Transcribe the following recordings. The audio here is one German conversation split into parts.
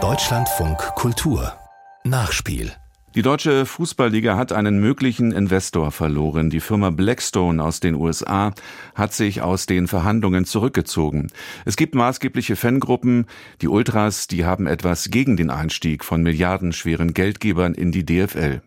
Deutschlandfunk Kultur Nachspiel die deutsche Fußballliga hat einen möglichen Investor verloren. Die Firma Blackstone aus den USA hat sich aus den Verhandlungen zurückgezogen. Es gibt maßgebliche Fangruppen, die Ultras, die haben etwas gegen den Einstieg von milliardenschweren Geldgebern in die DFL.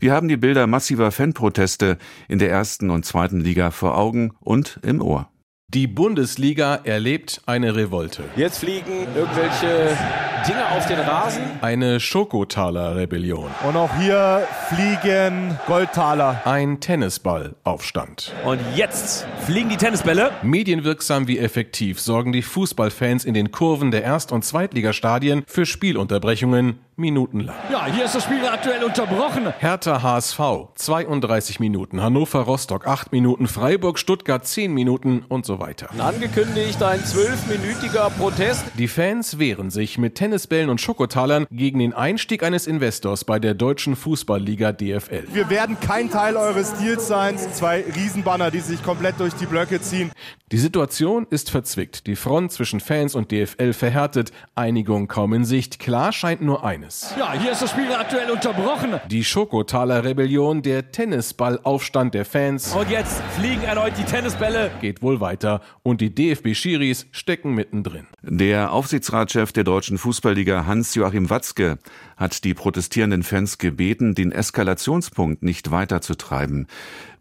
Wir haben die Bilder massiver Fanproteste in der ersten und zweiten Liga vor Augen und im Ohr. Die Bundesliga erlebt eine Revolte. Jetzt fliegen irgendwelche Dinge auf den Rasen. Eine Schokotaler-Rebellion. Und auch hier fliegen Goldtaler. Ein Tennisballaufstand. Und jetzt fliegen die Tennisbälle. Medienwirksam wie effektiv sorgen die Fußballfans in den Kurven der Erst- und Zweitligastadien für Spielunterbrechungen minutenlang. Ja, hier ist das Spiel aktuell unterbrochen. Hertha HSV 32 Minuten, Hannover Rostock 8 Minuten, Freiburg Stuttgart 10 Minuten und so weiter. Angekündigt ein zwölfminütiger Protest. Die Fans wehren sich mit Tennisbällen und Schokotalern gegen den Einstieg eines Investors bei der deutschen Fußballliga DFL. Wir werden kein Teil eures Deals sein. Zwei Riesenbanner, die sich komplett durch die Blöcke ziehen. Die Situation ist verzwickt, die Front zwischen Fans und DFL verhärtet, Einigung kaum in Sicht. Klar scheint nur eines. Ja, hier ist das Spiel aktuell unterbrochen. Die Schokotaler Rebellion, der Tennisballaufstand der Fans. Und jetzt fliegen erneut die Tennisbälle. Geht wohl weiter und die DFB-Schiris stecken mittendrin. Der Aufsichtsratschef der deutschen Fußballliga Hans-Joachim Watzke hat die protestierenden Fans gebeten, den Eskalationspunkt nicht weiterzutreiben.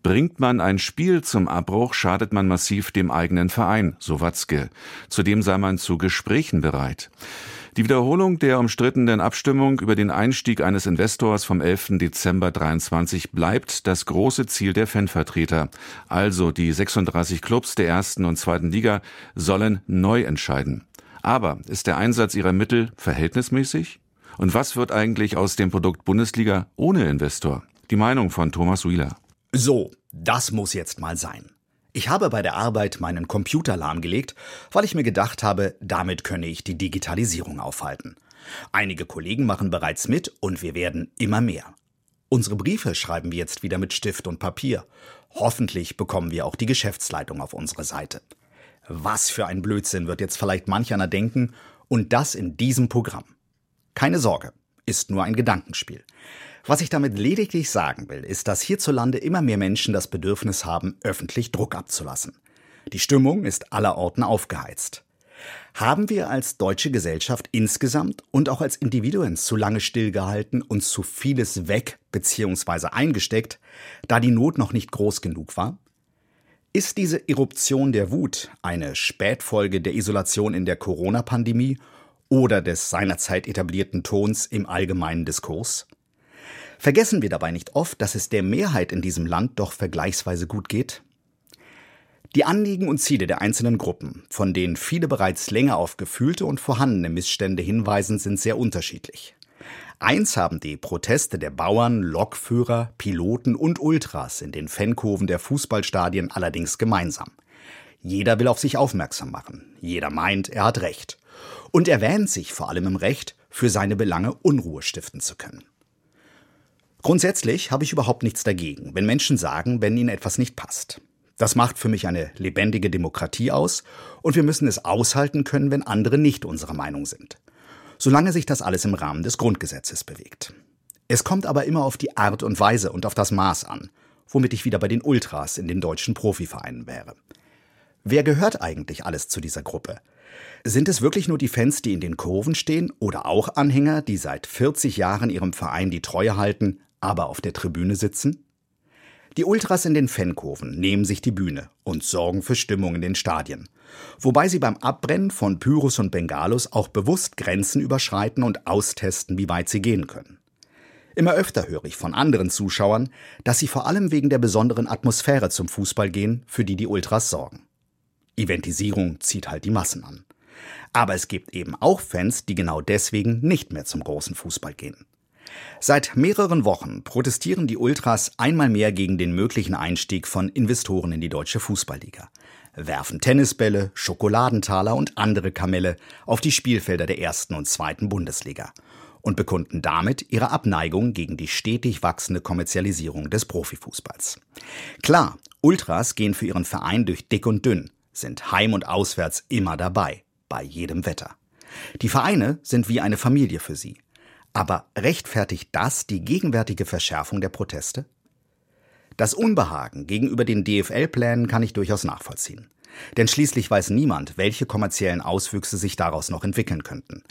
Bringt man ein Spiel zum Abbruch, schadet man massiv dem eigenen Verein, so Watzke. Zudem sei man zu Gesprächen bereit. Die Wiederholung der umstrittenen Abstimmung über den Einstieg eines Investors vom 11. Dezember 23 bleibt das große Ziel der Fanvertreter. Also die 36 Clubs der ersten und zweiten Liga sollen neu entscheiden. Aber ist der Einsatz ihrer Mittel verhältnismäßig? Und was wird eigentlich aus dem Produkt Bundesliga ohne Investor? Die Meinung von Thomas Wheeler. So, das muss jetzt mal sein. Ich habe bei der Arbeit meinen Computer lahmgelegt, weil ich mir gedacht habe, damit könne ich die Digitalisierung aufhalten. Einige Kollegen machen bereits mit und wir werden immer mehr. Unsere Briefe schreiben wir jetzt wieder mit Stift und Papier. Hoffentlich bekommen wir auch die Geschäftsleitung auf unsere Seite. Was für ein Blödsinn wird jetzt vielleicht manch einer denken und das in diesem Programm. Keine Sorge, ist nur ein Gedankenspiel. Was ich damit lediglich sagen will, ist, dass hierzulande immer mehr Menschen das Bedürfnis haben, öffentlich Druck abzulassen. Die Stimmung ist allerorten aufgeheizt. Haben wir als deutsche Gesellschaft insgesamt und auch als Individuen zu lange stillgehalten und zu vieles weg bzw. eingesteckt, da die Not noch nicht groß genug war? Ist diese Eruption der Wut eine Spätfolge der Isolation in der Corona-Pandemie oder des seinerzeit etablierten Tons im allgemeinen Diskurs? Vergessen wir dabei nicht oft, dass es der Mehrheit in diesem Land doch vergleichsweise gut geht? Die Anliegen und Ziele der einzelnen Gruppen, von denen viele bereits länger auf gefühlte und vorhandene Missstände hinweisen, sind sehr unterschiedlich. Eins haben die Proteste der Bauern, Lokführer, Piloten und Ultras in den Fankurven der Fußballstadien allerdings gemeinsam. Jeder will auf sich aufmerksam machen. Jeder meint, er hat Recht. Und er wähnt sich vor allem im Recht, für seine Belange Unruhe stiften zu können. Grundsätzlich habe ich überhaupt nichts dagegen, wenn Menschen sagen, wenn ihnen etwas nicht passt. Das macht für mich eine lebendige Demokratie aus und wir müssen es aushalten können, wenn andere nicht unserer Meinung sind. Solange sich das alles im Rahmen des Grundgesetzes bewegt. Es kommt aber immer auf die Art und Weise und auf das Maß an, womit ich wieder bei den Ultras in den deutschen Profivereinen wäre. Wer gehört eigentlich alles zu dieser Gruppe? Sind es wirklich nur die Fans, die in den Kurven stehen oder auch Anhänger, die seit 40 Jahren ihrem Verein die Treue halten, aber auf der Tribüne sitzen? Die Ultras in den Fankurven nehmen sich die Bühne und sorgen für Stimmung in den Stadien. Wobei sie beim Abbrennen von Pyrus und Bengalos auch bewusst Grenzen überschreiten und austesten, wie weit sie gehen können. Immer öfter höre ich von anderen Zuschauern, dass sie vor allem wegen der besonderen Atmosphäre zum Fußball gehen, für die die Ultras sorgen. Eventisierung zieht halt die Massen an. Aber es gibt eben auch Fans, die genau deswegen nicht mehr zum großen Fußball gehen. Seit mehreren Wochen protestieren die Ultras einmal mehr gegen den möglichen Einstieg von Investoren in die deutsche Fußballliga, werfen Tennisbälle, Schokoladentaler und andere Kamelle auf die Spielfelder der ersten und zweiten Bundesliga und bekunden damit ihre Abneigung gegen die stetig wachsende Kommerzialisierung des Profifußballs. Klar, Ultras gehen für ihren Verein durch dick und dünn, sind heim und auswärts immer dabei, bei jedem Wetter. Die Vereine sind wie eine Familie für sie. Aber rechtfertigt das die gegenwärtige Verschärfung der Proteste? Das Unbehagen gegenüber den DFL-Plänen kann ich durchaus nachvollziehen. Denn schließlich weiß niemand, welche kommerziellen Auswüchse sich daraus noch entwickeln könnten.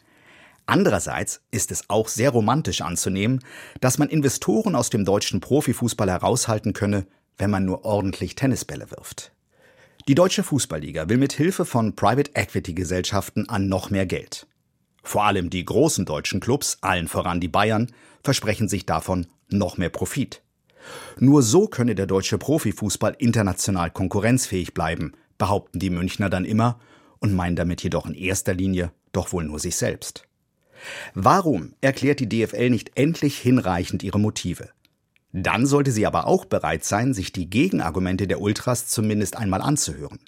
Andererseits ist es auch sehr romantisch anzunehmen, dass man Investoren aus dem deutschen Profifußball heraushalten könne, wenn man nur ordentlich Tennisbälle wirft. Die deutsche Fußballliga will mit Hilfe von Private Equity Gesellschaften an noch mehr Geld. Vor allem die großen deutschen Clubs, allen voran die Bayern, versprechen sich davon noch mehr Profit. Nur so könne der deutsche Profifußball international konkurrenzfähig bleiben, behaupten die Münchner dann immer und meinen damit jedoch in erster Linie doch wohl nur sich selbst. Warum erklärt die DFL nicht endlich hinreichend ihre Motive? Dann sollte sie aber auch bereit sein, sich die Gegenargumente der Ultras zumindest einmal anzuhören.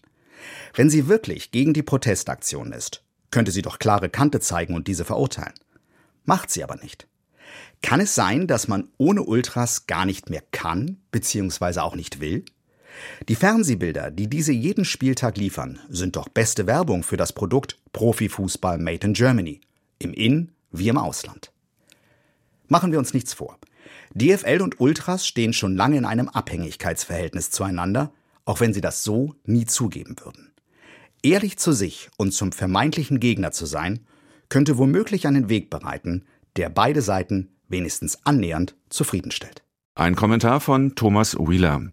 Wenn sie wirklich gegen die Protestaktion ist, könnte sie doch klare Kante zeigen und diese verurteilen. Macht sie aber nicht. Kann es sein, dass man ohne Ultras gar nicht mehr kann, beziehungsweise auch nicht will? Die Fernsehbilder, die diese jeden Spieltag liefern, sind doch beste Werbung für das Produkt Profifußball Made in Germany, im In- wie im Ausland. Machen wir uns nichts vor. DFL und Ultras stehen schon lange in einem Abhängigkeitsverhältnis zueinander, auch wenn sie das so nie zugeben würden. Ehrlich zu sich und zum vermeintlichen Gegner zu sein, könnte womöglich einen Weg bereiten, der beide Seiten wenigstens annähernd zufriedenstellt. Ein Kommentar von Thomas Wheeler.